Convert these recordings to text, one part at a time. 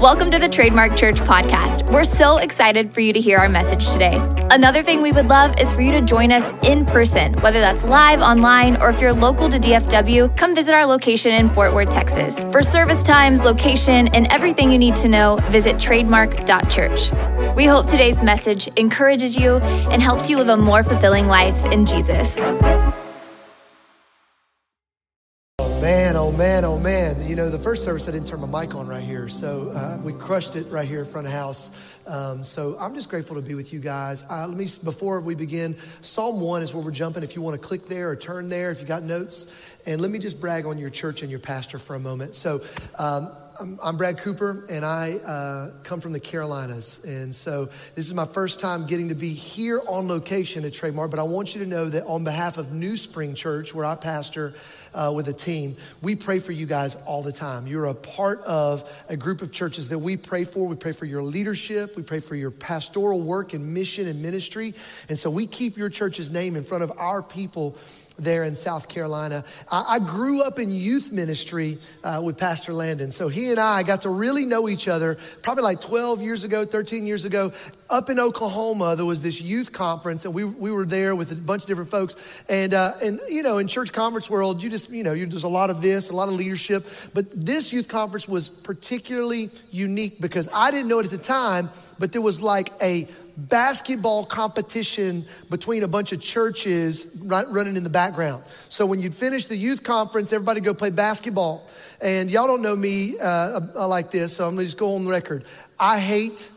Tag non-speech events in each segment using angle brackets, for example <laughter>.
Welcome to the Trademark Church podcast. We're so excited for you to hear our message today. Another thing we would love is for you to join us in person, whether that's live, online, or if you're local to DFW, come visit our location in Fort Worth, Texas. For service times, location, and everything you need to know, visit trademark.church. We hope today's message encourages you and helps you live a more fulfilling life in Jesus. Service I didn't turn my mic on right here. So uh, we crushed it right here in front of house. Um, so I'm just grateful to be with you guys. Uh, let me, before we begin, Psalm 1 is where we're jumping. If you want to click there or turn there, if you got notes. And let me just brag on your church and your pastor for a moment. So, um, I'm, I'm, Brad Cooper, and I uh, come from the Carolinas. And so this is my first time getting to be here on location at Trademark. But I want you to know that on behalf of New Spring Church, where I pastor uh, with a team, we pray for you guys all the time. You're a part of a group of churches that we pray for. We pray for your leadership, we pray for your pastoral work and mission and ministry. And so we keep your church's name in front of our people there in South Carolina. I, I grew up in youth ministry uh, with Pastor Landon. So he and I got to really know each other probably like 12 years ago, 13 years ago. Up in Oklahoma, there was this youth conference, and we, we were there with a bunch of different folks. And, uh, and, you know, in church conference world, you just, you know, there's a lot of this, a lot of leadership. But this youth conference was particularly unique because I didn't know it at the time, but there was like a basketball competition between a bunch of churches running in the background. So when you'd finish the youth conference, everybody go play basketball. And y'all don't know me uh, like this, so I'm gonna just go on record. I hate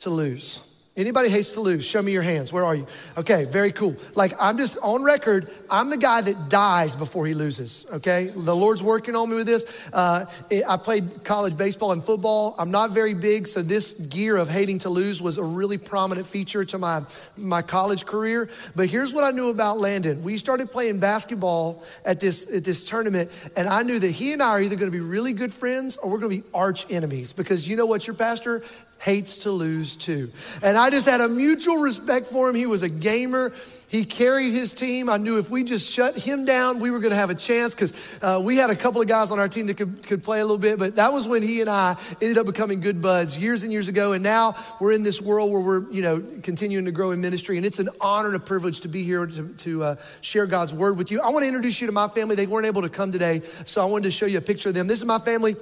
to lose. Anybody hates to lose? Show me your hands. Where are you? Okay, very cool. Like, I'm just on record, I'm the guy that dies before he loses, okay? The Lord's working on me with this. Uh, I played college baseball and football. I'm not very big, so this gear of hating to lose was a really prominent feature to my, my college career. But here's what I knew about Landon. We started playing basketball at this, at this tournament, and I knew that he and I are either gonna be really good friends or we're gonna be arch enemies because you know what, your pastor hates to lose too. And I just had a mutual respect for him. He was a gamer. He carried his team. I knew if we just shut him down, we were going to have a chance because uh, we had a couple of guys on our team that could, could play a little bit. But that was when he and I ended up becoming good buds years and years ago. And now we're in this world where we're, you know, continuing to grow in ministry. And it's an honor and a privilege to be here to, to uh, share God's word with you. I want to introduce you to my family. They weren't able to come today, so I wanted to show you a picture of them. This is my family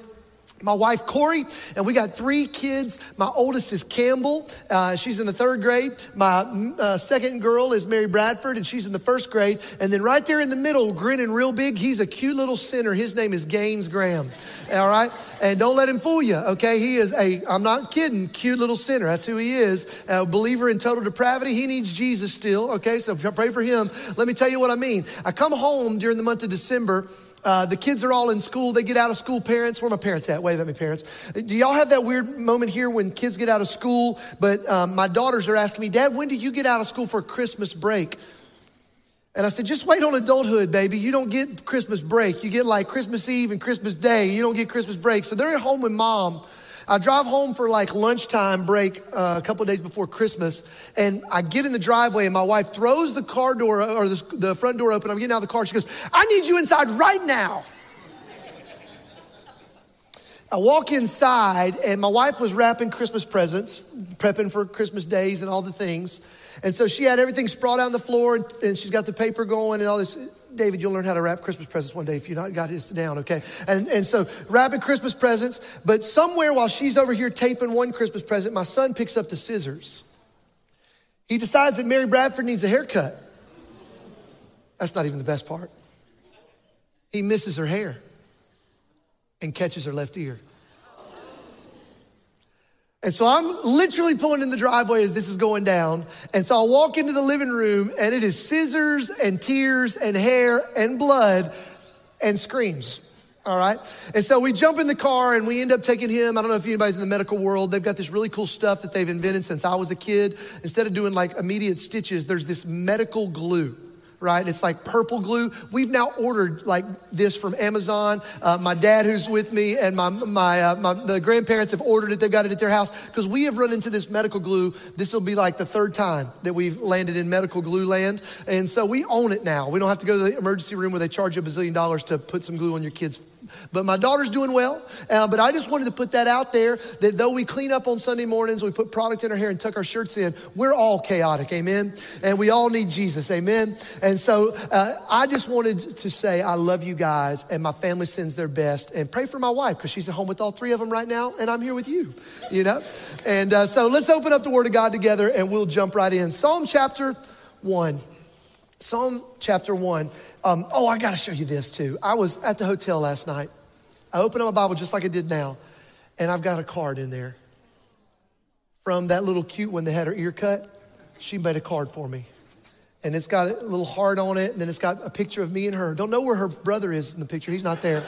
my wife Corey, and we got three kids. My oldest is Campbell. Uh, she's in the third grade. My uh, second girl is Mary Bradford, and she's in the first grade. And then right there in the middle, grinning real big, he's a cute little sinner. His name is Gaines Graham. All right? And don't let him fool you, okay? He is a, I'm not kidding, cute little sinner. That's who he is. A believer in total depravity. He needs Jesus still, okay? So pray for him. Let me tell you what I mean. I come home during the month of December uh, the kids are all in school. They get out of school. Parents, where my parents at? Wave at me, parents. Do y'all have that weird moment here when kids get out of school? But um, my daughters are asking me, Dad, when do you get out of school for Christmas break? And I said, just wait on adulthood, baby. You don't get Christmas break. You get like Christmas Eve and Christmas Day. You don't get Christmas break. So they're at home with mom I drive home for like lunchtime break uh, a couple days before Christmas, and I get in the driveway, and my wife throws the car door or the, the front door open. I'm getting out of the car. She goes, I need you inside right now. I walk inside, and my wife was wrapping Christmas presents, prepping for Christmas days and all the things. And so she had everything sprawled on the floor, and, and she's got the paper going and all this. David, you'll learn how to wrap Christmas presents one day if you not got this down, okay? And, and so wrapping Christmas presents, but somewhere while she's over here taping one Christmas present, my son picks up the scissors. He decides that Mary Bradford needs a haircut. That's not even the best part. He misses her hair and catches her left ear. And so I'm literally pulling in the driveway as this is going down. And so I walk into the living room and it is scissors and tears and hair and blood and screams. All right. And so we jump in the car and we end up taking him. I don't know if anybody's in the medical world. They've got this really cool stuff that they've invented since I was a kid. Instead of doing like immediate stitches, there's this medical glue right? It's like purple glue. We've now ordered like this from Amazon. Uh, my dad, who's with me, and my, my, uh, my, the grandparents have ordered it. They've got it at their house because we have run into this medical glue. This will be like the third time that we've landed in medical glue land. And so we own it now. We don't have to go to the emergency room where they charge you a bazillion dollars to put some glue on your kid's But my daughter's doing well. Uh, but I just wanted to put that out there that though we clean up on Sunday mornings, we put product in our hair and tuck our shirts in, we're all chaotic, amen? And we all need Jesus, amen? And so uh, I just wanted to say I love you guys and my family sends their best and pray for my wife because she's at home with all three of them right now and I'm here with you, you know? And uh, so let's open up the Word of God together and we'll jump right in. Psalm chapter 1. Psalm chapter 1. Um, oh, I got to show you this too. I was at the hotel last night. I opened up my Bible just like I did now, and I've got a card in there from that little cute one that had her ear cut. She made a card for me. And it's got a little heart on it, and then it's got a picture of me and her. Don't know where her brother is in the picture, he's not there.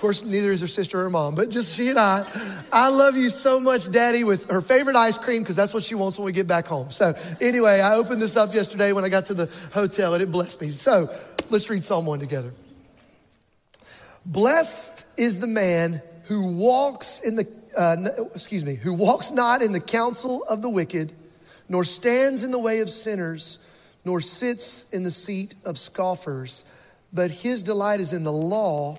Of course, neither is her sister or her mom, but just she and I. I love you so much, Daddy, with her favorite ice cream, because that's what she wants when we get back home. So, anyway, I opened this up yesterday when I got to the hotel, and it blessed me. So, let's read Psalm 1 together. Blessed is the man who walks in the, uh, excuse me, who walks not in the counsel of the wicked, nor stands in the way of sinners, nor sits in the seat of scoffers, but his delight is in the law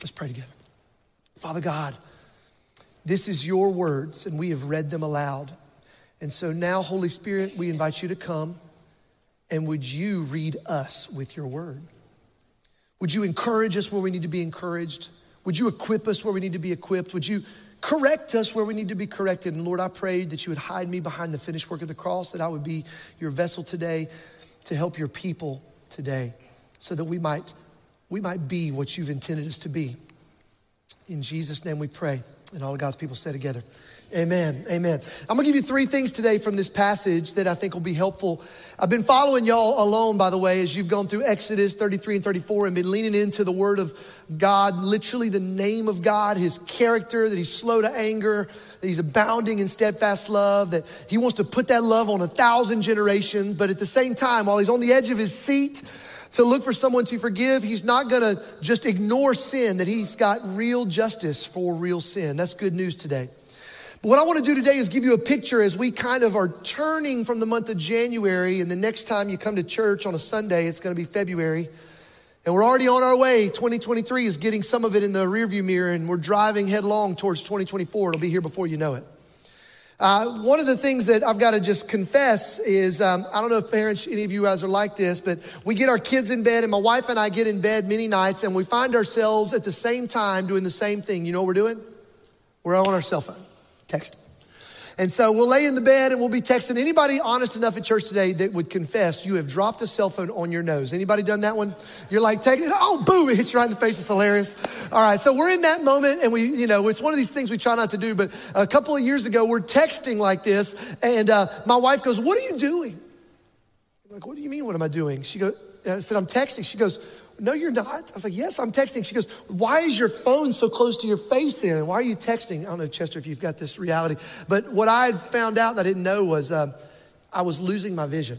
Let's pray together. Father God, this is your words, and we have read them aloud. And so now, Holy Spirit, we invite you to come, and would you read us with your word? Would you encourage us where we need to be encouraged? Would you equip us where we need to be equipped? Would you correct us where we need to be corrected? And Lord, I pray that you would hide me behind the finished work of the cross, that I would be your vessel today to help your people today, so that we might we might be what you've intended us to be. In Jesus' name we pray. And all of God's people say together, Amen. Amen. I'm gonna give you three things today from this passage that I think will be helpful. I've been following y'all alone, by the way, as you've gone through Exodus 33 and 34 and been leaning into the word of God, literally the name of God, his character, that he's slow to anger, that he's abounding in steadfast love, that he wants to put that love on a thousand generations, but at the same time, while he's on the edge of his seat, to look for someone to forgive. He's not gonna just ignore sin, that he's got real justice for real sin. That's good news today. But what I wanna do today is give you a picture as we kind of are turning from the month of January, and the next time you come to church on a Sunday, it's gonna be February. And we're already on our way. 2023 is getting some of it in the rearview mirror, and we're driving headlong towards 2024. It'll be here before you know it. Uh, one of the things that I've got to just confess is um, I don't know if parents, any of you guys are like this, but we get our kids in bed, and my wife and I get in bed many nights, and we find ourselves at the same time doing the same thing. You know what we're doing? We're on our cell phone, texting. And so we'll lay in the bed and we'll be texting. Anybody honest enough at church today that would confess you have dropped a cell phone on your nose? Anybody done that one? You're like, take it, oh, boom, it hits you right in the face. It's hilarious. All right, so we're in that moment and we, you know, it's one of these things we try not to do. But a couple of years ago, we're texting like this, and uh, my wife goes, What are you doing? I'm like, What do you mean, what am I doing? She goes, I said, I'm texting. She goes, no, you're not. I was like, Yes, I'm texting. She goes, Why is your phone so close to your face then? Why are you texting? I don't know, Chester, if you've got this reality. But what I had found out that I didn't know was uh, I was losing my vision.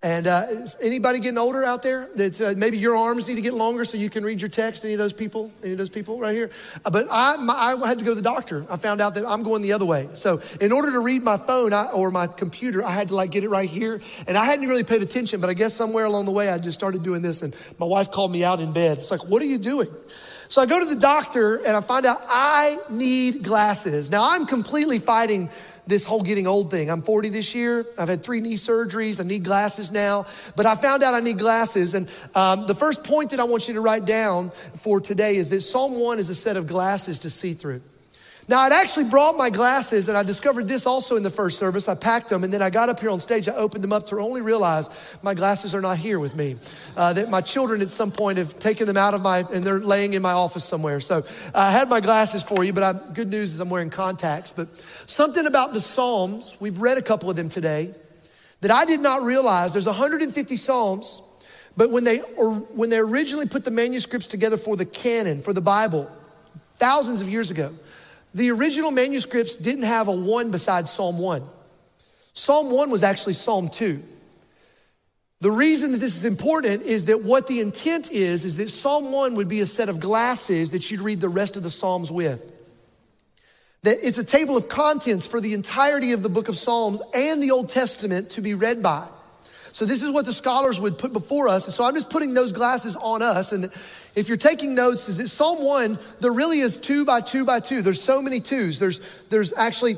And uh, is anybody getting older out there? That uh, maybe your arms need to get longer so you can read your text. Any of those people? Any of those people right here? Uh, but I, my, I had to go to the doctor. I found out that I'm going the other way. So in order to read my phone I, or my computer, I had to like get it right here. And I hadn't really paid attention, but I guess somewhere along the way I just started doing this. And my wife called me out in bed. It's like, what are you doing? So I go to the doctor and I find out I need glasses. Now I'm completely fighting this whole getting old thing. I'm 40 this year. I've had three knee surgeries. I need glasses now. But I found out I need glasses. And um, the first point that I want you to write down for today is that Psalm 1 is a set of glasses to see through. Now, I'd actually brought my glasses, and I discovered this also in the first service. I packed them, and then I got up here on stage. I opened them up to only realize my glasses are not here with me. Uh, that my children at some point have taken them out of my, and they're laying in my office somewhere. So I had my glasses for you, but I, good news is I'm wearing contacts. But something about the Psalms, we've read a couple of them today, that I did not realize. There's 150 Psalms, But when they, or when they originally put the manuscripts together for the canon, for the Bible, thousands of years ago, the original manuscripts didn't have a one besides Psalm 1. Psalm 1 was actually Psalm 2. The reason that this is important is that what the intent is, is that Psalm 1 would be a set of glasses that you'd read the rest of the Psalms with. That it's a table of contents for the entirety of the book of Psalms and the Old Testament to be read by. So this is what the scholars would put before us. And so I'm just putting those glasses on us. And if you're taking notes, is it Psalm 1, there really is two by two by two. There's so many twos. There's, there's actually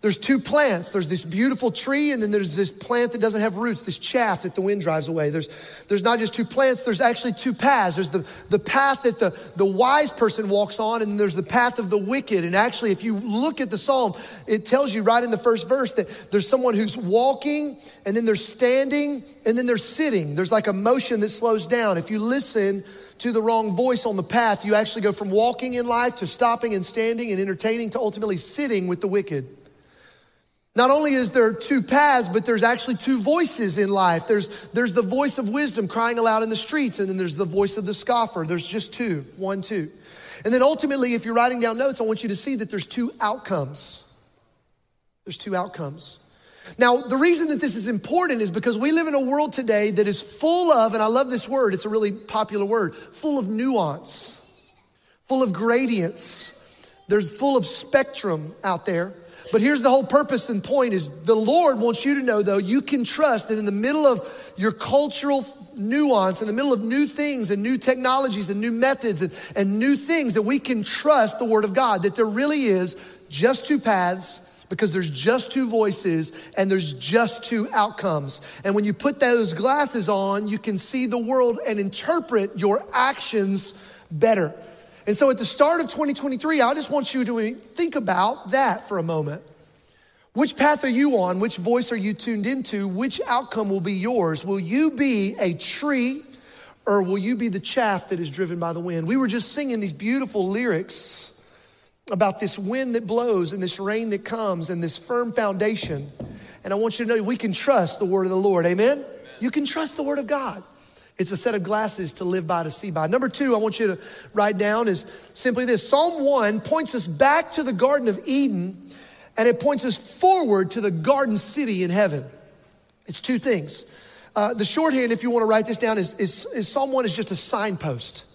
there's two plants. There's this beautiful tree, and then there's this plant that doesn't have roots, this chaff that the wind drives away. There's, there's not just two plants, there's actually two paths. There's the, the path that the, the wise person walks on, and there's the path of the wicked. And actually, if you look at the psalm, it tells you right in the first verse that there's someone who's walking, and then they're standing, and then they're sitting. There's like a motion that slows down. If you listen, to the wrong voice on the path, you actually go from walking in life to stopping and standing and entertaining to ultimately sitting with the wicked. Not only is there two paths, but there's actually two voices in life. There's, there's the voice of wisdom crying aloud in the streets, and then there's the voice of the scoffer. There's just two, one, two. And then ultimately, if you're writing down notes, I want you to see that there's two outcomes. There's two outcomes. Now, the reason that this is important is because we live in a world today that is full of, and I love this word, it's a really popular word, full of nuance, full of gradients. There's full of spectrum out there. But here's the whole purpose and point is the Lord wants you to know though, you can trust that in the middle of your cultural nuance, in the middle of new things and new technologies and new methods and, and new things, that we can trust the Word of God, that there really is just two paths because there's just two voices and there's just two outcomes. And when you put those glasses on, you can see the world and interpret your actions better. And so at the start of 2023, I just want you to think about that for a moment. Which path are you on? Which voice are you tuned into? Which outcome will be yours? Will you be a tree or will you be the chaff that is driven by the wind? We were just singing these beautiful lyrics about this wind that blows and this rain that comes and this firm foundation. And I want you to know we can trust the word of the Lord. Amen? Amen. You can trust the word of God. It's a set of glasses to live by, to see by. Number two, I want you to write down is simply this Psalm 1 points us back to the Garden of Eden and it points us forward to the garden city in heaven. It's two things. Uh, the shorthand, if you want to write this down, is, is, is Psalm 1 is just a signpost.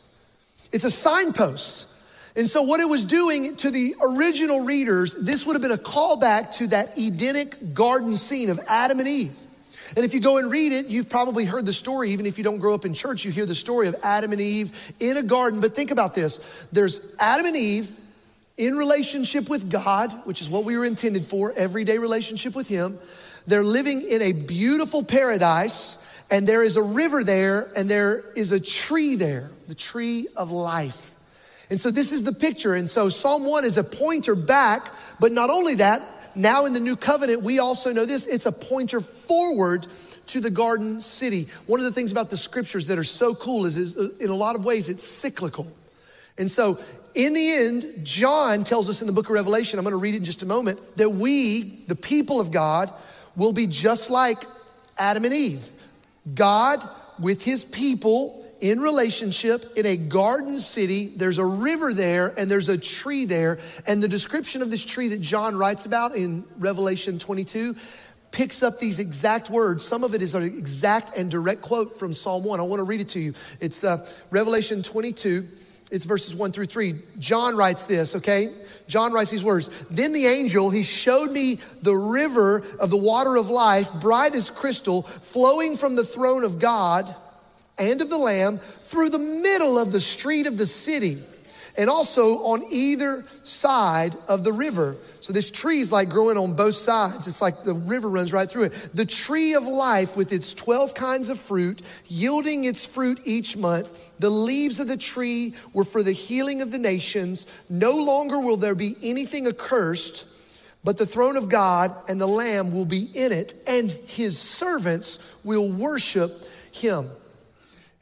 It's a signpost. And so, what it was doing to the original readers, this would have been a callback to that Edenic garden scene of Adam and Eve. And if you go and read it, you've probably heard the story. Even if you don't grow up in church, you hear the story of Adam and Eve in a garden. But think about this there's Adam and Eve in relationship with God, which is what we were intended for, everyday relationship with Him. They're living in a beautiful paradise, and there is a river there, and there is a tree there, the tree of life. And so this is the picture. And so Psalm 1 is a pointer back, but not only that, now in the new covenant, we also know this it's a pointer forward to the garden city. One of the things about the scriptures that are so cool is, is uh, in a lot of ways it's cyclical. And so in the end, John tells us in the book of Revelation, I'm going to read it in just a moment, that we, the people of God, will be just like Adam and Eve. God with his people in relationship in a garden city. There's a river there and there's a tree there. And the description of this tree that John writes about in Revelation 22 picks up these exact words. Some of it is an exact and direct quote from Psalm 1. I want to read it to you. It's uh, Revelation 22. It's verses 1 through 3. John writes this, okay? John writes these words. Then the angel, he showed me the river of the water of life, bright as crystal, flowing from the throne of God and of the Lamb through the middle of the street of the city and also on either side of the river. So this tree is like growing on both sides. It's like the river runs right through it. The tree of life with its 12 kinds of fruit, yielding its fruit each month. The leaves of the tree were for the healing of the nations. No longer will there be anything accursed, but the throne of God and the Lamb will be in it, and his servants will worship him.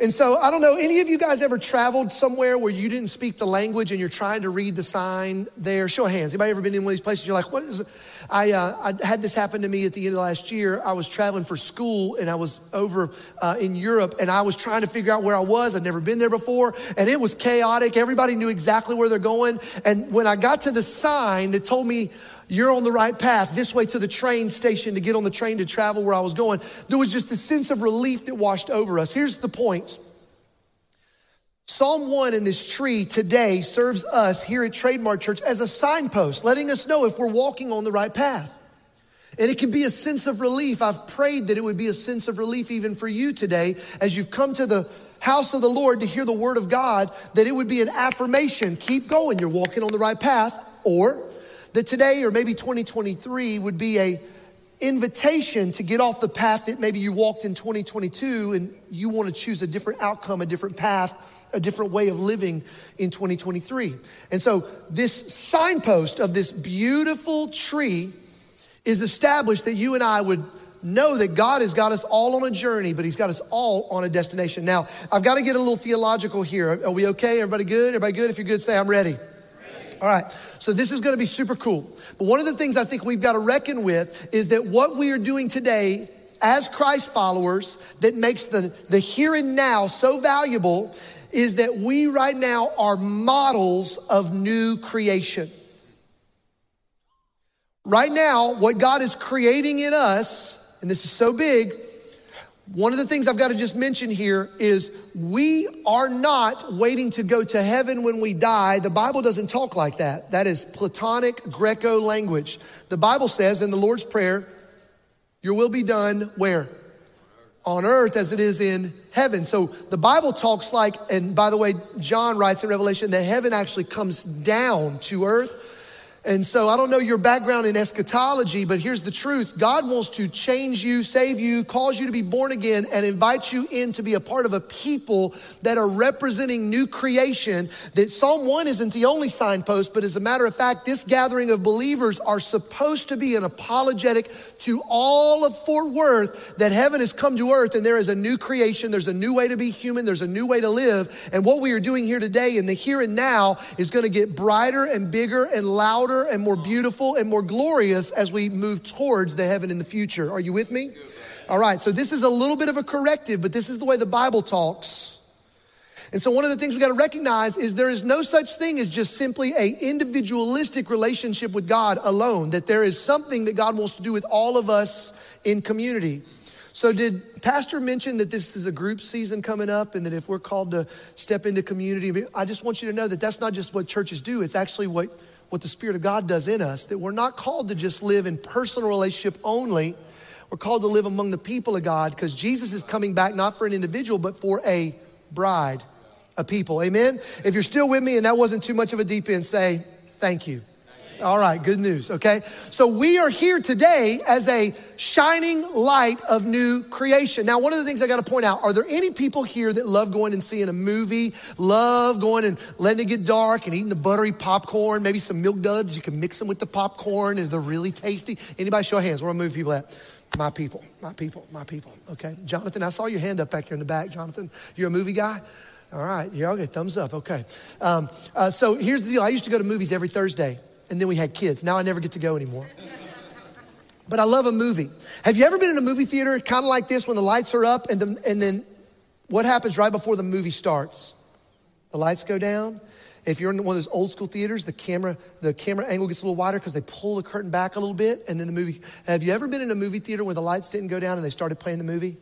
And so I don't know, any of you guys ever traveled somewhere where you didn't speak the language and you're trying to read the sign there? Show of hands. Anybody ever been in one of these places? You're like, what is it? I, uh, I had this happen to me at the end of last year. I was traveling for school and I was over uh, in Europe and I was trying to figure out where I was. I'd never been there before and it was chaotic. Everybody knew exactly where they're going. And when I got to the sign that told me, you're on the right path, this way to the train station to get on the train to travel where I was going. There was just a sense of relief that washed over us. Here's the point. Psalm 1 in this tree today serves us here at Trademark Church as a signpost, letting us know if we're walking on the right path. And it can be a sense of relief. I've prayed that it would be a sense of relief even for you today as you've come to the house of the Lord to hear the word of God, that it would be an affirmation. Keep going, you're walking on the right path. Or that today or maybe 2023 would be a invitation to get off the path that maybe you walked in 2022 and you want to choose a different outcome, a different path, a different way of living in 2023. And so this signpost of this beautiful tree is established that you and I would know that God has got us all on a journey, but He's got us all on a destination. Now, I've got to get a little theological here. Are we okay? Everybody good? Everybody good? If you're good, say, I'm ready. All right, so this is gonna be super cool. But one of the things I think we've got to reckon with is that what we are doing today as Christ followers that makes the, the here and now so valuable is that we right now are models of new creation. Right now, what God is creating in us, and this is so big, one of the things I've got to just mention here is we are not waiting to go to heaven when we die. The Bible doesn't talk like that. That is Platonic Greco language. The Bible says in the Lord's Prayer, Your will be done where? On earth as it is in heaven. So the Bible talks like, and by the way, John writes in Revelation that heaven actually comes down to earth. And so I don't know your background in eschatology, but here's the truth. God wants to change you, save you, cause you to be born again, and invite you in to be a part of a people that are representing new creation. That Psalm 1 isn't the only signpost, but as a matter of fact, this gathering of believers are supposed to be an apologetic to all of Fort Worth that heaven has come to earth and there is a new creation. There's a new way to be human. There's a new way to live. And what we are doing here today in the here and now is going to get brighter and bigger and louder and more beautiful and more glorious as we move towards the heaven in the future. Are you with me? All right, so this is a little bit of a corrective, but this is the way the Bible talks. And so one of the things we got to recognize is there is no such thing as just simply a individualistic relationship with God alone, that there is something that God wants to do with all of us in community. So did pastor mention that this is a group season coming up and that if we're called to step into community, I just want you to know that that's not just what churches do, it's actually what what the Spirit of God does in us, that we're not called to just live in personal relationship only. We're called to live among the people of God because Jesus is coming back not for an individual, but for a bride, a people. Amen? If you're still with me and that wasn't too much of a deep end, say, thank you. All right, good news, okay? So we are here today as a shining light of new creation. Now, one of the things I gotta point out are there any people here that love going and seeing a movie, love going and letting it get dark and eating the buttery popcorn, maybe some milk duds? You can mix them with the popcorn and they're really tasty. Anybody show hands? Where are movie people at? My people, my people, my people, okay? Jonathan, I saw your hand up back there in the back. Jonathan, you're a movie guy? All right, yeah, okay, thumbs up, okay. Um, uh, so here's the deal I used to go to movies every Thursday and then we had kids. Now I never get to go anymore. But I love a movie. Have you ever been in a movie theater kind of like this when the lights are up and, the, and then what happens right before the movie starts? The lights go down. If you're in one of those old school theaters, the camera, the camera angle gets a little wider because they pull the curtain back a little bit and then the movie. Have you ever been in a movie theater where the lights didn't go down and they started playing the movie?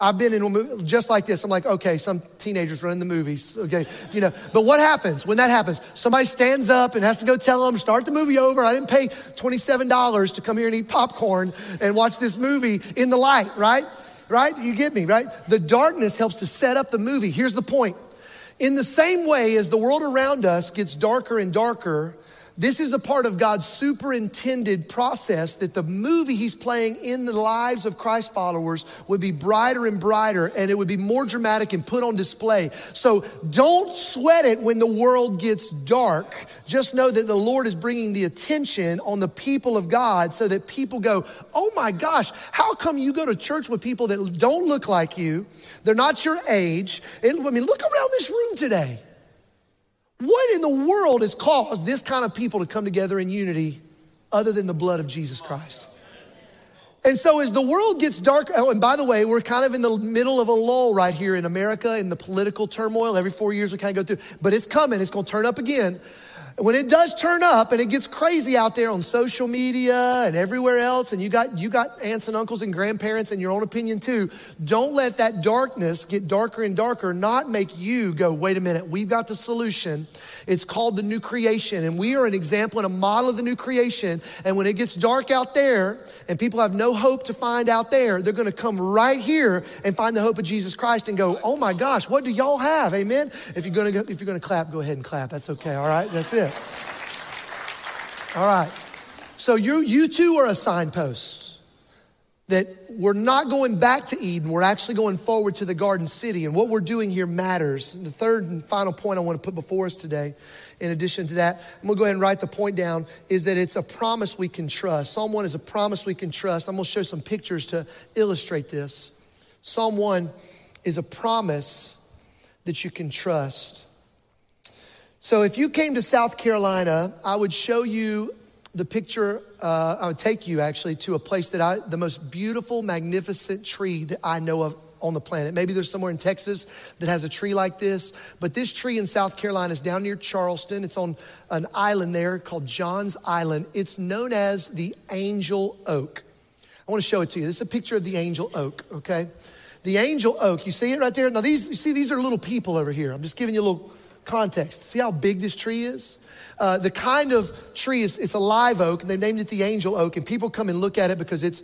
I've been in a movie just like this. I'm like, okay, some teenagers running the movies. Okay, you know. But what happens when that happens? Somebody stands up and has to go tell them, start the movie over. I didn't pay $27 to come here and eat popcorn and watch this movie in the light, right? Right? You get me, right? The darkness helps to set up the movie. Here's the point. In the same way as the world around us gets darker and darker, This is a part of God's superintended process that the movie he's playing in the lives of Christ followers would be brighter and brighter and it would be more dramatic and put on display. So don't sweat it when the world gets dark. Just know that the Lord is bringing the attention on the people of God so that people go, oh my gosh, how come you go to church with people that don't look like you? They're not your age. I mean, look around this room today. What in the world has caused this kind of people to come together in unity other than the blood of Jesus Christ? And so, as the world gets dark, oh, and by the way, we're kind of in the middle of a lull right here in America in the political turmoil. Every four years we kind of go through, but it's coming, it's gonna turn up again. When it does turn up and it gets crazy out there on social media and everywhere else, and you got you got aunts and uncles and grandparents and your own opinion too, don't let that darkness get darker and darker, not make you go, wait a minute, we've got the solution. It's called the new creation, and we are an example and a model of the new creation. And when it gets dark out there and people have no hope to find out there, they're gonna come right here and find the hope of Jesus Christ and go, oh my gosh, what do y'all have? Amen. If you're gonna go, if you're gonna clap, go ahead and clap. That's okay, all right? That's it it. All right. So you, you two are a signpost that we're not going back to Eden. We're actually going forward to the garden city. And what we're doing here matters. And the third and final point I want to put before us today, in addition to that, I'm going to go ahead and write the point down, is that it's a promise we can trust. Psalm 1 is a promise we can trust. I'm going to show some pictures to illustrate this. Psalm 1 is a promise that you can trust. So if you came to South Carolina, I would show you the picture, uh, I would take you actually to a place that I, the most beautiful, magnificent tree that I know of on the planet. Maybe there's somewhere in Texas that has a tree like this, but this tree in South Carolina is down near Charleston. It's on an island there called Johns Island. It's known as the angel oak. I want to show it to you. This is a picture of the angel oak, okay? The angel oak, you see it right there? Now, these, you see, these are little people over here. I'm just giving you a little context. See how big this tree is? Uh, the kind of tree is it's a live oak, and they named it the angel oak, and people come and look at it because it's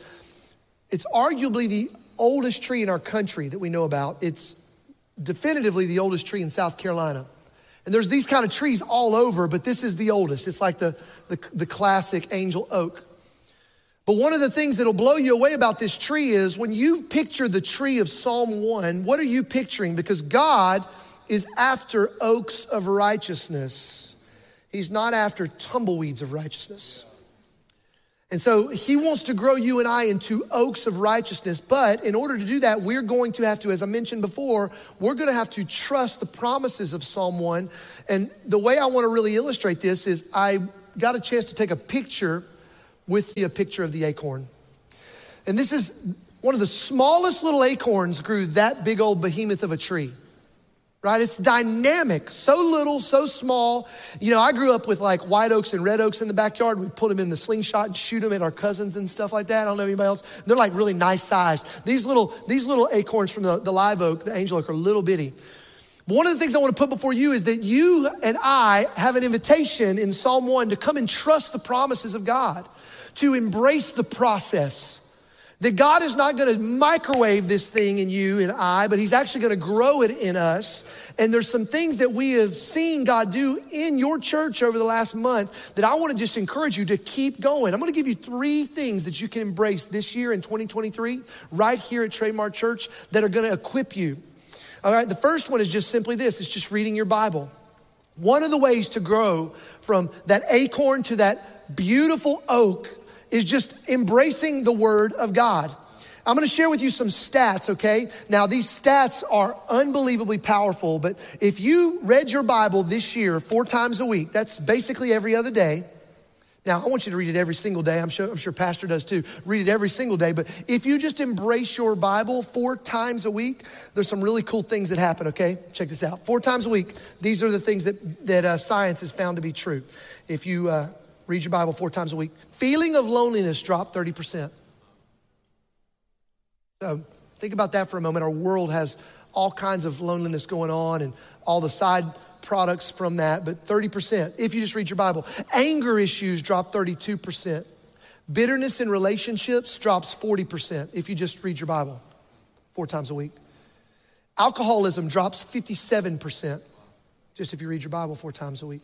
it's arguably the oldest tree in our country that we know about. It's definitively the oldest tree in South Carolina. And there's these kind of trees all over, but this is the oldest. It's like the, the, the classic angel oak. But one of the things that'll blow you away about this tree is when you picture the tree of Psalm 1, what are you picturing? Because God is after oaks of righteousness. He's not after tumbleweeds of righteousness. And so he wants to grow you and I into oaks of righteousness. But in order to do that, we're going to have to, as I mentioned before, we're going to have to trust the promises of Psalm 1. And the way I want to really illustrate this is I got a chance to take a picture with the, a picture of the acorn. And this is one of the smallest little acorns grew that big old behemoth of a tree right? It's dynamic, so little, so small. You know, I grew up with like white oaks and red oaks in the backyard. We put them in the slingshot and shoot them at our cousins and stuff like that. I don't know anybody else. They're like really nice sized. These little, these little acorns from the, the live oak, the angel oak, are little bitty. one of the things I want to put before you is that you and I have an invitation in Psalm 1 to come and trust the promises of God, to embrace the process that God is not going to microwave this thing in you and I, but He's actually going to grow it in us. And there's some things that we have seen God do in your church over the last month that I want to just encourage you to keep going. I'm going to give you three things that you can embrace this year in 2023, right here at Trademark Church, that are going to equip you. All right, the first one is just simply this it's just reading your Bible. One of the ways to grow from that acorn to that beautiful oak is just embracing the word of God. I'm gonna share with you some stats, okay? Now, these stats are unbelievably powerful, but if you read your Bible this year four times a week, that's basically every other day. Now, I want you to read it every single day. I'm sure, I'm sure Pastor does too. Read it every single day. But if you just embrace your Bible four times a week, there's some really cool things that happen, okay? Check this out. Four times a week, these are the things that, that uh, science has found to be true. If you uh, read your Bible four times a week, feeling of loneliness dropped 30%. So think about that for a moment. Our world has all kinds of loneliness going on and all the side products from that, but 30% if you just read your Bible. Anger issues drop 32%. Bitterness in relationships drops 40% if you just read your Bible four times a week. Alcoholism drops 57% just if you read your Bible four times a week.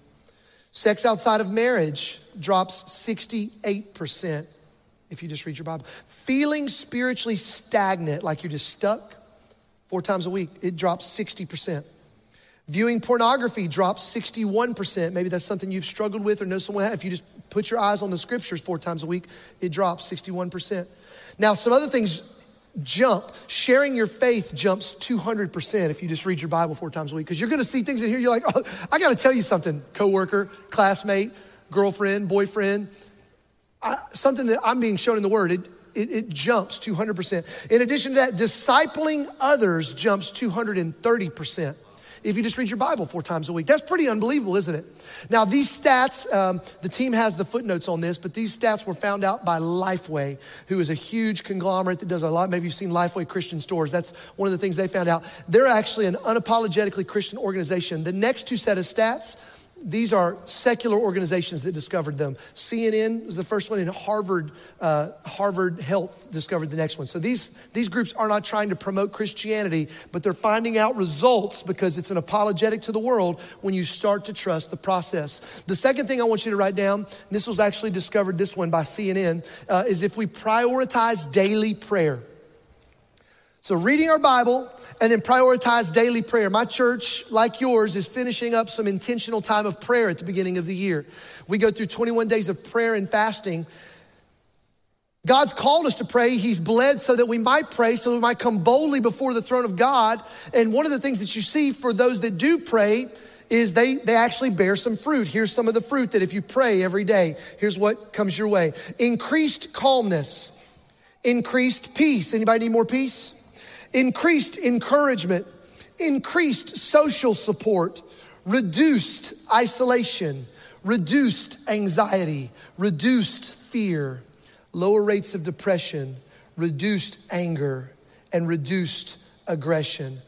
Sex outside of marriage drops 68% if you just read your Bible. Feeling spiritually stagnant, like you're just stuck, four times a week, it drops 60%. Viewing pornography drops 61%. Maybe that's something you've struggled with or know someone. If you just put your eyes on the scriptures four times a week, it drops 61%. Now, some other things jump. Sharing your faith jumps 200% if you just read your Bible four times a week, because you're gonna see things in here, you're like, oh, I gotta tell you something, coworker, classmate, girlfriend, boyfriend, I, something that I'm being shown in the Word. It, it, it, jumps 200%. In addition to that, discipling others jumps 230% if you just read your Bible four times a week. That's pretty unbelievable, isn't it? Now, these stats, um, the team has the footnotes on this, but these stats were found out by Lifeway, who is a huge conglomerate that does a lot. Maybe you've seen Lifeway Christian stores. That's one of the things they found out. They're actually an unapologetically Christian organization. The next two set of stats, these are secular organizations that discovered them. CNN was the first one, and Harvard, uh, Harvard Health discovered the next one. So these, these groups are not trying to promote Christianity, but they're finding out results because it's an apologetic to the world when you start to trust the process. The second thing I want you to write down, this was actually discovered, this one by CNN, uh, is if we prioritize daily prayer. So, reading our Bible and then prioritize daily prayer. My church, like yours, is finishing up some intentional time of prayer at the beginning of the year. We go through 21 days of prayer and fasting. God's called us to pray. He's bled so that we might pray, so that we might come boldly before the throne of God. And one of the things that you see for those that do pray is they, they actually bear some fruit. Here's some of the fruit that if you pray every day, here's what comes your way increased calmness, increased peace. Anybody need more peace? Increased encouragement, increased social support, reduced isolation, reduced anxiety, reduced fear, lower rates of depression, reduced anger, and reduced aggression.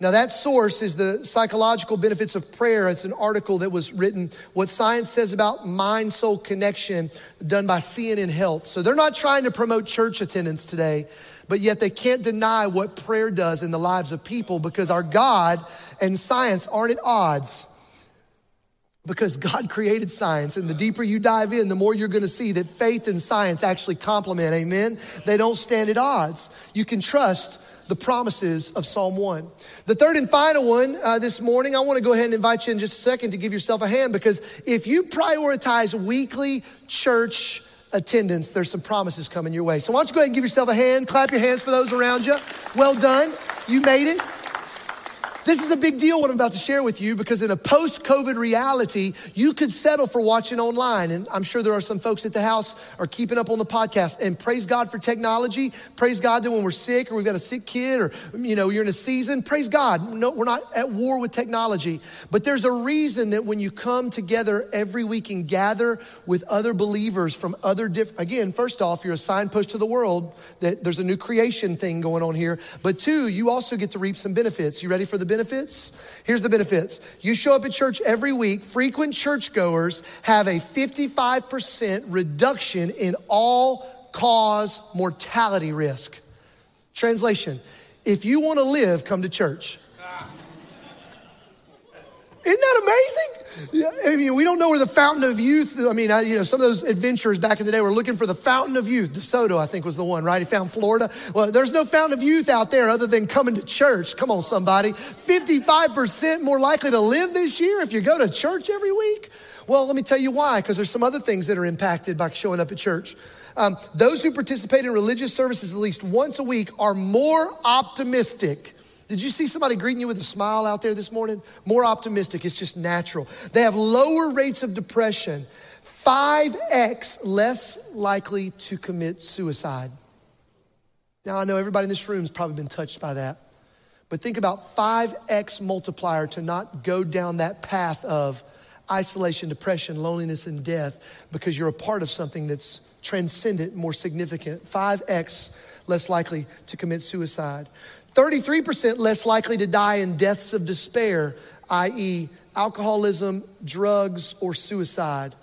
Now, that source is the psychological benefits of prayer. It's an article that was written, What Science Says About Mind Soul Connection, done by CNN Health. So they're not trying to promote church attendance today but yet they can't deny what prayer does in the lives of people because our God and science aren't at odds. Because God created science, and the deeper you dive in, the more you're gonna see that faith and science actually complement, amen? They don't stand at odds. You can trust the promises of Psalm 1. The third and final one uh, this morning, I wanna go ahead and invite you in just a second to give yourself a hand because if you prioritize weekly church attendance, there's some promises coming your way. So why don't you go ahead and give yourself a hand, clap your hands for those around you. Well done. You made it. This is a big deal what I'm about to share with you because in a post COVID reality, you could settle for watching online. And I'm sure there are some folks at the house are keeping up on the podcast. And praise God for technology. Praise God that when we're sick or we've got a sick kid or, you know, you're in a season, praise God. No, we're not at war with technology. But there's a reason that when you come together every week and gather with other believers from other different, again, first off, you're a signpost to the world that there's a new creation thing going on here. But two, you also get to reap some benefits. You ready for the benefits? Here's the benefits. You show up at church every week, frequent churchgoers have a 55% reduction in all cause mortality risk. Translation If you want to live, come to church. Isn't that amazing? I mean, we don't know where the fountain of youth, I mean, I, you know, some of those adventurers back in the day were looking for the fountain of youth. DeSoto, I think, was the one, right? He found Florida. Well, there's no fountain of youth out there other than coming to church. Come on, somebody. 55% more likely to live this year if you go to church every week. Well, let me tell you why, because there's some other things that are impacted by showing up at church. Um, those who participate in religious services at least once a week are more optimistic did you see somebody greeting you with a smile out there this morning? More optimistic, it's just natural. They have lower rates of depression, 5x less likely to commit suicide. Now, I know everybody in this room has probably been touched by that, but think about 5x multiplier to not go down that path of isolation, depression, loneliness, and death because you're a part of something that's transcendent, more significant. 5x less likely to commit suicide. 33% less likely to die in deaths of despair, i.e., alcoholism, drugs, or suicide.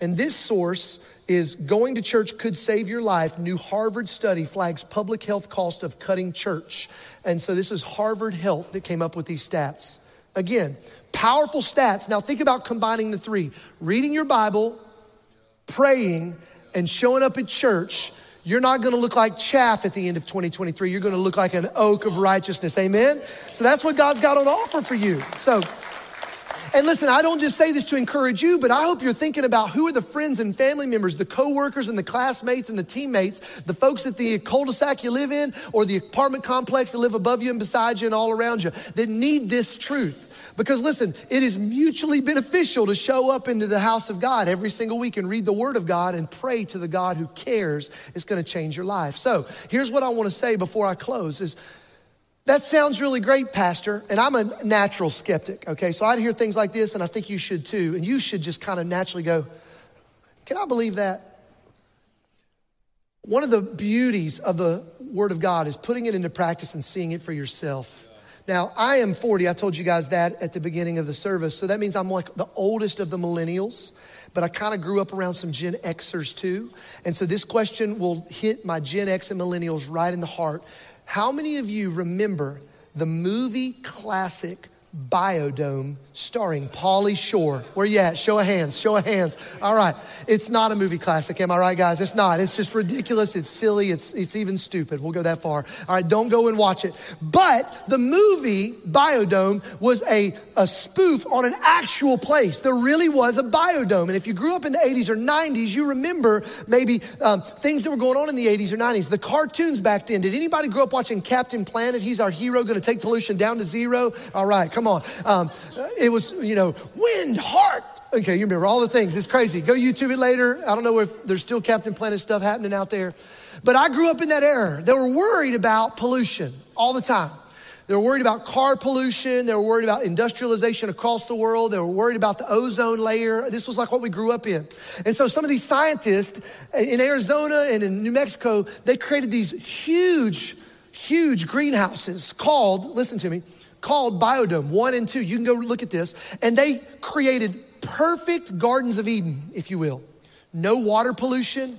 And this source is going to church could save your life. New Harvard study flags public health cost of cutting church. And so this is Harvard Health that came up with these stats. Again, powerful stats. Now think about combining the three reading your Bible, praying, and showing up at church. You're not gonna look like chaff at the end of 2023. You're gonna look like an oak of righteousness. Amen? So that's what God's got on offer for you. So, and listen, I don't just say this to encourage you, but I hope you're thinking about who are the friends and family members, the coworkers and the classmates and the teammates, the folks at the cul-de-sac you live in or the apartment complex that live above you and beside you and all around you that need this truth. Because listen, it is mutually beneficial to show up into the house of God every single week and read the word of God and pray to the God who cares It's going to change your life. So, here's what I want to say before I close is that sounds really great, Pastor. And I'm a natural skeptic, okay? So I'd hear things like this, and I think you should too. And you should just kind of naturally go, Can I believe that? One of the beauties of the Word of God is putting it into practice and seeing it for yourself. Now, I am 40. I told you guys that at the beginning of the service. So that means I'm like the oldest of the millennials, but I kind of grew up around some Gen Xers too. And so this question will hit my Gen X and millennials right in the heart. How many of you remember the movie classic Biodome starring Pauly Shore. Where you at? Show of hands, show of hands. All right. It's not a movie classic, am I right, guys? It's not. It's just ridiculous. It's silly. It's, it's even stupid. We'll go that far. All right, don't go and watch it. But the movie Biodome was a, a spoof on an actual place. There really was a biodome. And if you grew up in the 80s or 90s, you remember maybe um, things that were going on in the 80s or 90s. The cartoons back then. Did anybody grow up watching Captain Planet? He's our hero, going to take pollution down to zero. All right, come on. Um, it was, you know, wind, heart. Okay, you remember all the things. It's crazy. Go YouTube it later. I don't know if there's still Captain Planet stuff happening out there. But I grew up in that era. They were worried about pollution all the time. They were worried about car pollution. They were worried about industrialization across the world. They were worried about the ozone layer. This was like what we grew up in. And so some of these scientists in Arizona and in New Mexico, they created these huge, huge greenhouses called, listen to me, called Biodome 1 and 2. You can go look at this. And they created perfect gardens of Eden, if you will. No water pollution,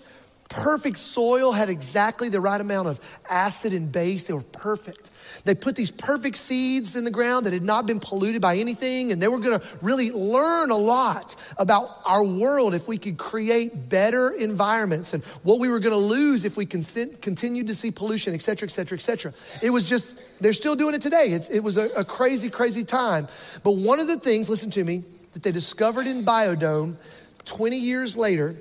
perfect soil, had exactly the right amount of acid and base. They were perfect. They put these perfect seeds in the ground that had not been polluted by anything, and they were gonna really learn a lot about our world if we could create better environments and what we were gonna lose if we continued to see pollution, et cetera, et cetera, et cetera. It was just, they're still doing it today. It's, it was a, a crazy, crazy time. But one of the things, listen to me, that they discovered in Biodome 20 years later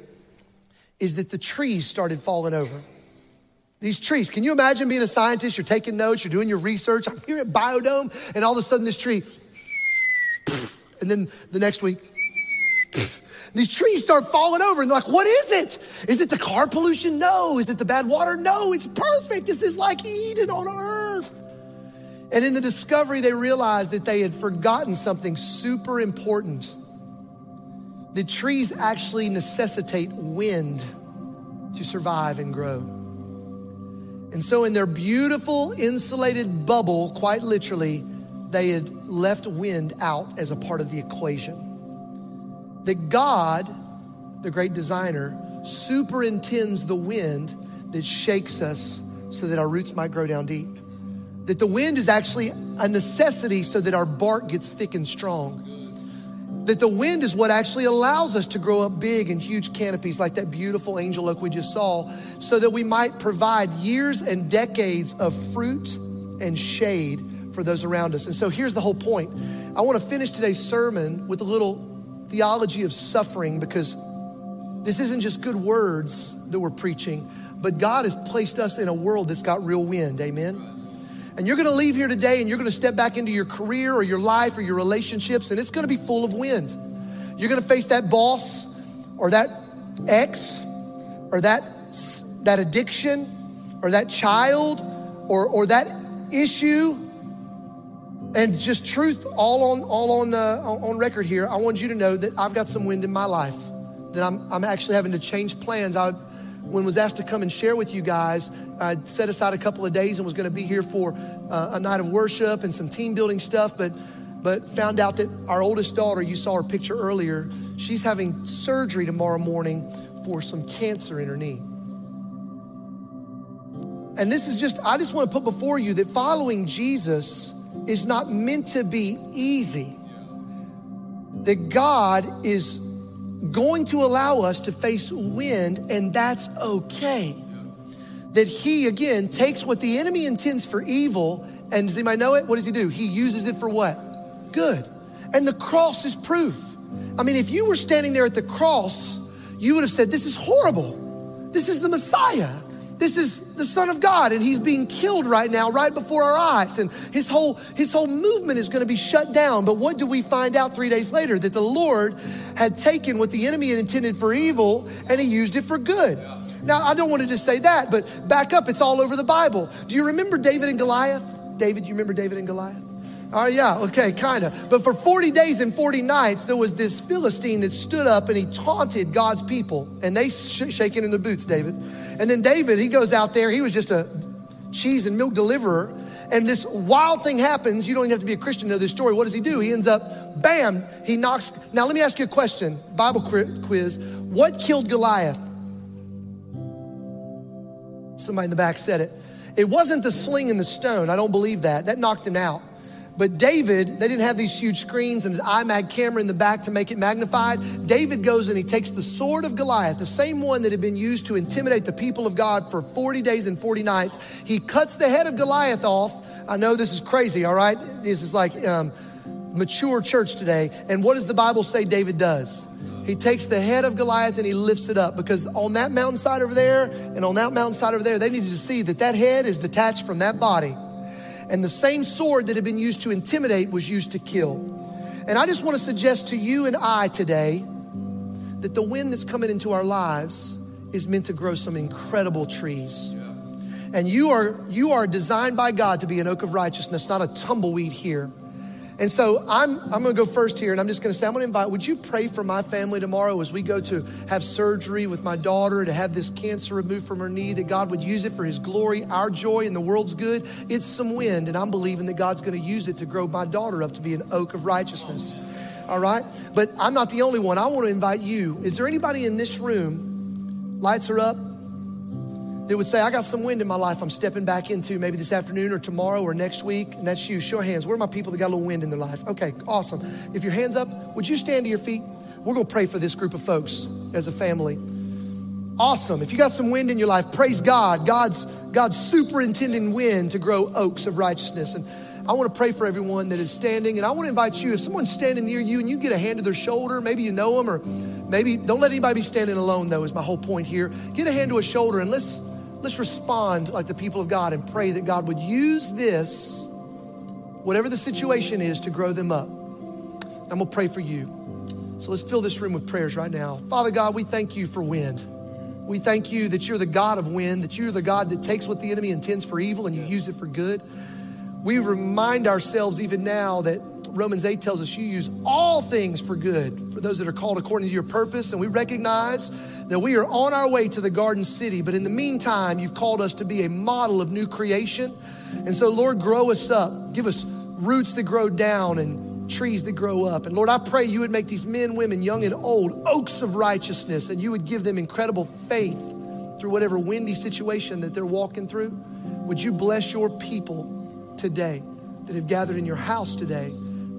is that the trees started falling over. These trees. Can you imagine being a scientist? You're taking notes, you're doing your research. I'm here at Biodome, and all of a sudden this tree, <laughs> and then the next week, <laughs> these trees start falling over, and they're like, what is it? Is it the car pollution? No. Is it the bad water? No. It's perfect. This is like Eden on earth. And in the discovery, they realized that they had forgotten something super important. The trees actually necessitate wind to survive and grow. And so, in their beautiful insulated bubble, quite literally, they had left wind out as a part of the equation. That God, the great designer, superintends the wind that shakes us so that our roots might grow down deep. That the wind is actually a necessity so that our bark gets thick and strong that the wind is what actually allows us to grow up big and huge canopies like that beautiful angel oak we just saw, so that we might provide years and decades of fruit and shade for those around us. And so here's the whole point. I want to finish today's sermon with a little theology of suffering because this isn't just good words that we're preaching, but God has placed us in a world that's got real wind. Amen. And you're gonna leave here today and you're gonna step back into your career or your life or your relationships, and it's gonna be full of wind. You're gonna face that boss or that ex or that, that addiction or that child or, or that issue. And just truth all on, all on, the, on record here, I want you to know that I've got some wind in my life, that I'm, I'm actually having to change plans. I when was asked to come and share with you guys, I set aside a couple of days and was going to be here for uh, a night of worship and some team building stuff, but but found out that our oldest daughter, you saw her picture earlier, she's having surgery tomorrow morning for some cancer in her knee. And this is just, I just want to put before you that following Jesus is not meant to be easy. That God is going to allow us to face wind, and that's okay. That He, again, takes what the enemy intends for evil, and does anybody know it? What does He do? He uses it for what? Good. And the cross is proof. I mean, if you were standing there at the cross, you would have said, This is horrible. This is the Messiah. This is the Son of God, and he's being killed right now, right before our eyes. And his whole, his whole movement is going to be shut down. But what do we find out three days later? That the Lord had taken what the enemy had intended for evil and he used it for good. Now, I don't want to just say that, but back up, it's all over the Bible. Do you remember David and Goliath? David, you remember David and Goliath? Oh, yeah, okay, kind of. But for 40 days and 40 nights, there was this Philistine that stood up and he taunted God's people, and they sh- shaking in the boots, David. And then David, he goes out there, he was just a cheese and milk deliverer. And this wild thing happens. You don't even have to be a Christian to know this story. What does he do? He ends up, bam, he knocks. Now, let me ask you a question Bible quiz. What killed Goliath? Somebody in the back said it. It wasn't the sling and the stone. I don't believe that. That knocked him out. But David, they didn't have these huge screens and an IMAG camera in the back to make it magnified. David goes and he takes the sword of Goliath, the same one that had been used to intimidate the people of God for 40 days and 40 nights. He cuts the head of Goliath off. I know this is crazy, all right? This is like um, mature church today. And what does the Bible say David does? He takes the head of Goliath and he lifts it up because on that mountainside over there and on that mountainside over there, they needed to see that that head is detached from that body. And the same sword that had been used to intimidate was used to kill. And I just want to suggest to you and I today that the wind that's coming into our lives is meant to grow some incredible trees. And you are you are designed by God to be an oak of righteousness, not a tumbleweed here. And so I'm, I'm gonna go first here and I'm just gonna say, I'm gonna invite, would you pray for my family tomorrow as we go to have surgery with my daughter to have this cancer removed from her knee, that God would use it for His glory, our joy, and the world's good? It's some wind, and I'm believing that God's gonna use it to grow my daughter up to be an oak of righteousness. All right? But I'm not the only one. I wanna invite you. Is there anybody in this room? Lights are up that would say, I got some wind in my life I'm stepping back into maybe this afternoon or tomorrow or next week, and that's you. Show hands. Where are my people that got a little wind in their life? Okay, awesome. If your hands up, would you stand to your feet? We're gonna pray for this group of folks as a family. Awesome. If you got some wind in your life, praise God. God's God's superintending wind to grow oaks of righteousness. And I want to pray for everyone that is standing. And I want to invite you, if someone's standing near you and you get a hand to their shoulder, maybe you know them, or maybe don't let anybody be standing alone, though, is my whole point here. Get a hand to a shoulder and let's let's respond like the people of God and pray that God would use this, whatever the situation is, to grow them up. I'm gonna pray for you. So let's fill this room with prayers right now. Father God, we thank you for wind. We thank you that you're the God of wind, that you're the God that takes what the enemy intends for evil and you use it for good. We remind ourselves even now that Romans 8 tells us you use all things for good for those that are called according to your purpose. And we recognize that we are on our way to the garden city, but in the meantime, you've called us to be a model of new creation. And so, Lord, grow us up. Give us roots that grow down and trees that grow up. And Lord, I pray you would make these men, women, young and old, oaks of righteousness, and you would give them incredible faith through whatever windy situation that they're walking through. Would you bless your people today that have gathered in your house today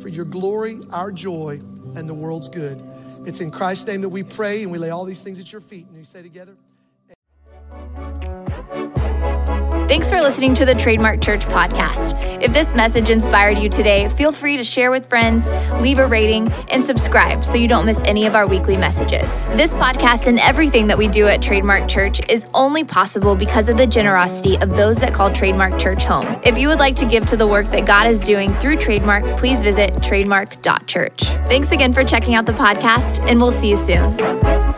for your glory, our joy, and the world's good? It's in Christ's name that we pray and we lay all these things at your feet. And we say together, Thanks for listening to the Trademark Church podcast. If this message inspired you today, feel free to share with friends, leave a rating, and subscribe so you don't miss any of our weekly messages. This podcast and everything that we do at Trademark Church is only possible because of the generosity of those that call Trademark Church home. If you would like to give to the work that God is doing through Trademark, please visit trademark.church. Thanks again for checking out the podcast, and we'll see you soon.